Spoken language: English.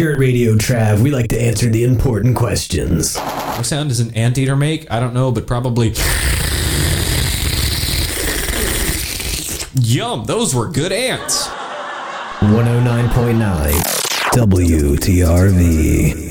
Here at Radio Trav, we like to answer the important questions. What sound does an anteater make? I don't know, but probably. Yum, those were good ants. 109.9 WTRV.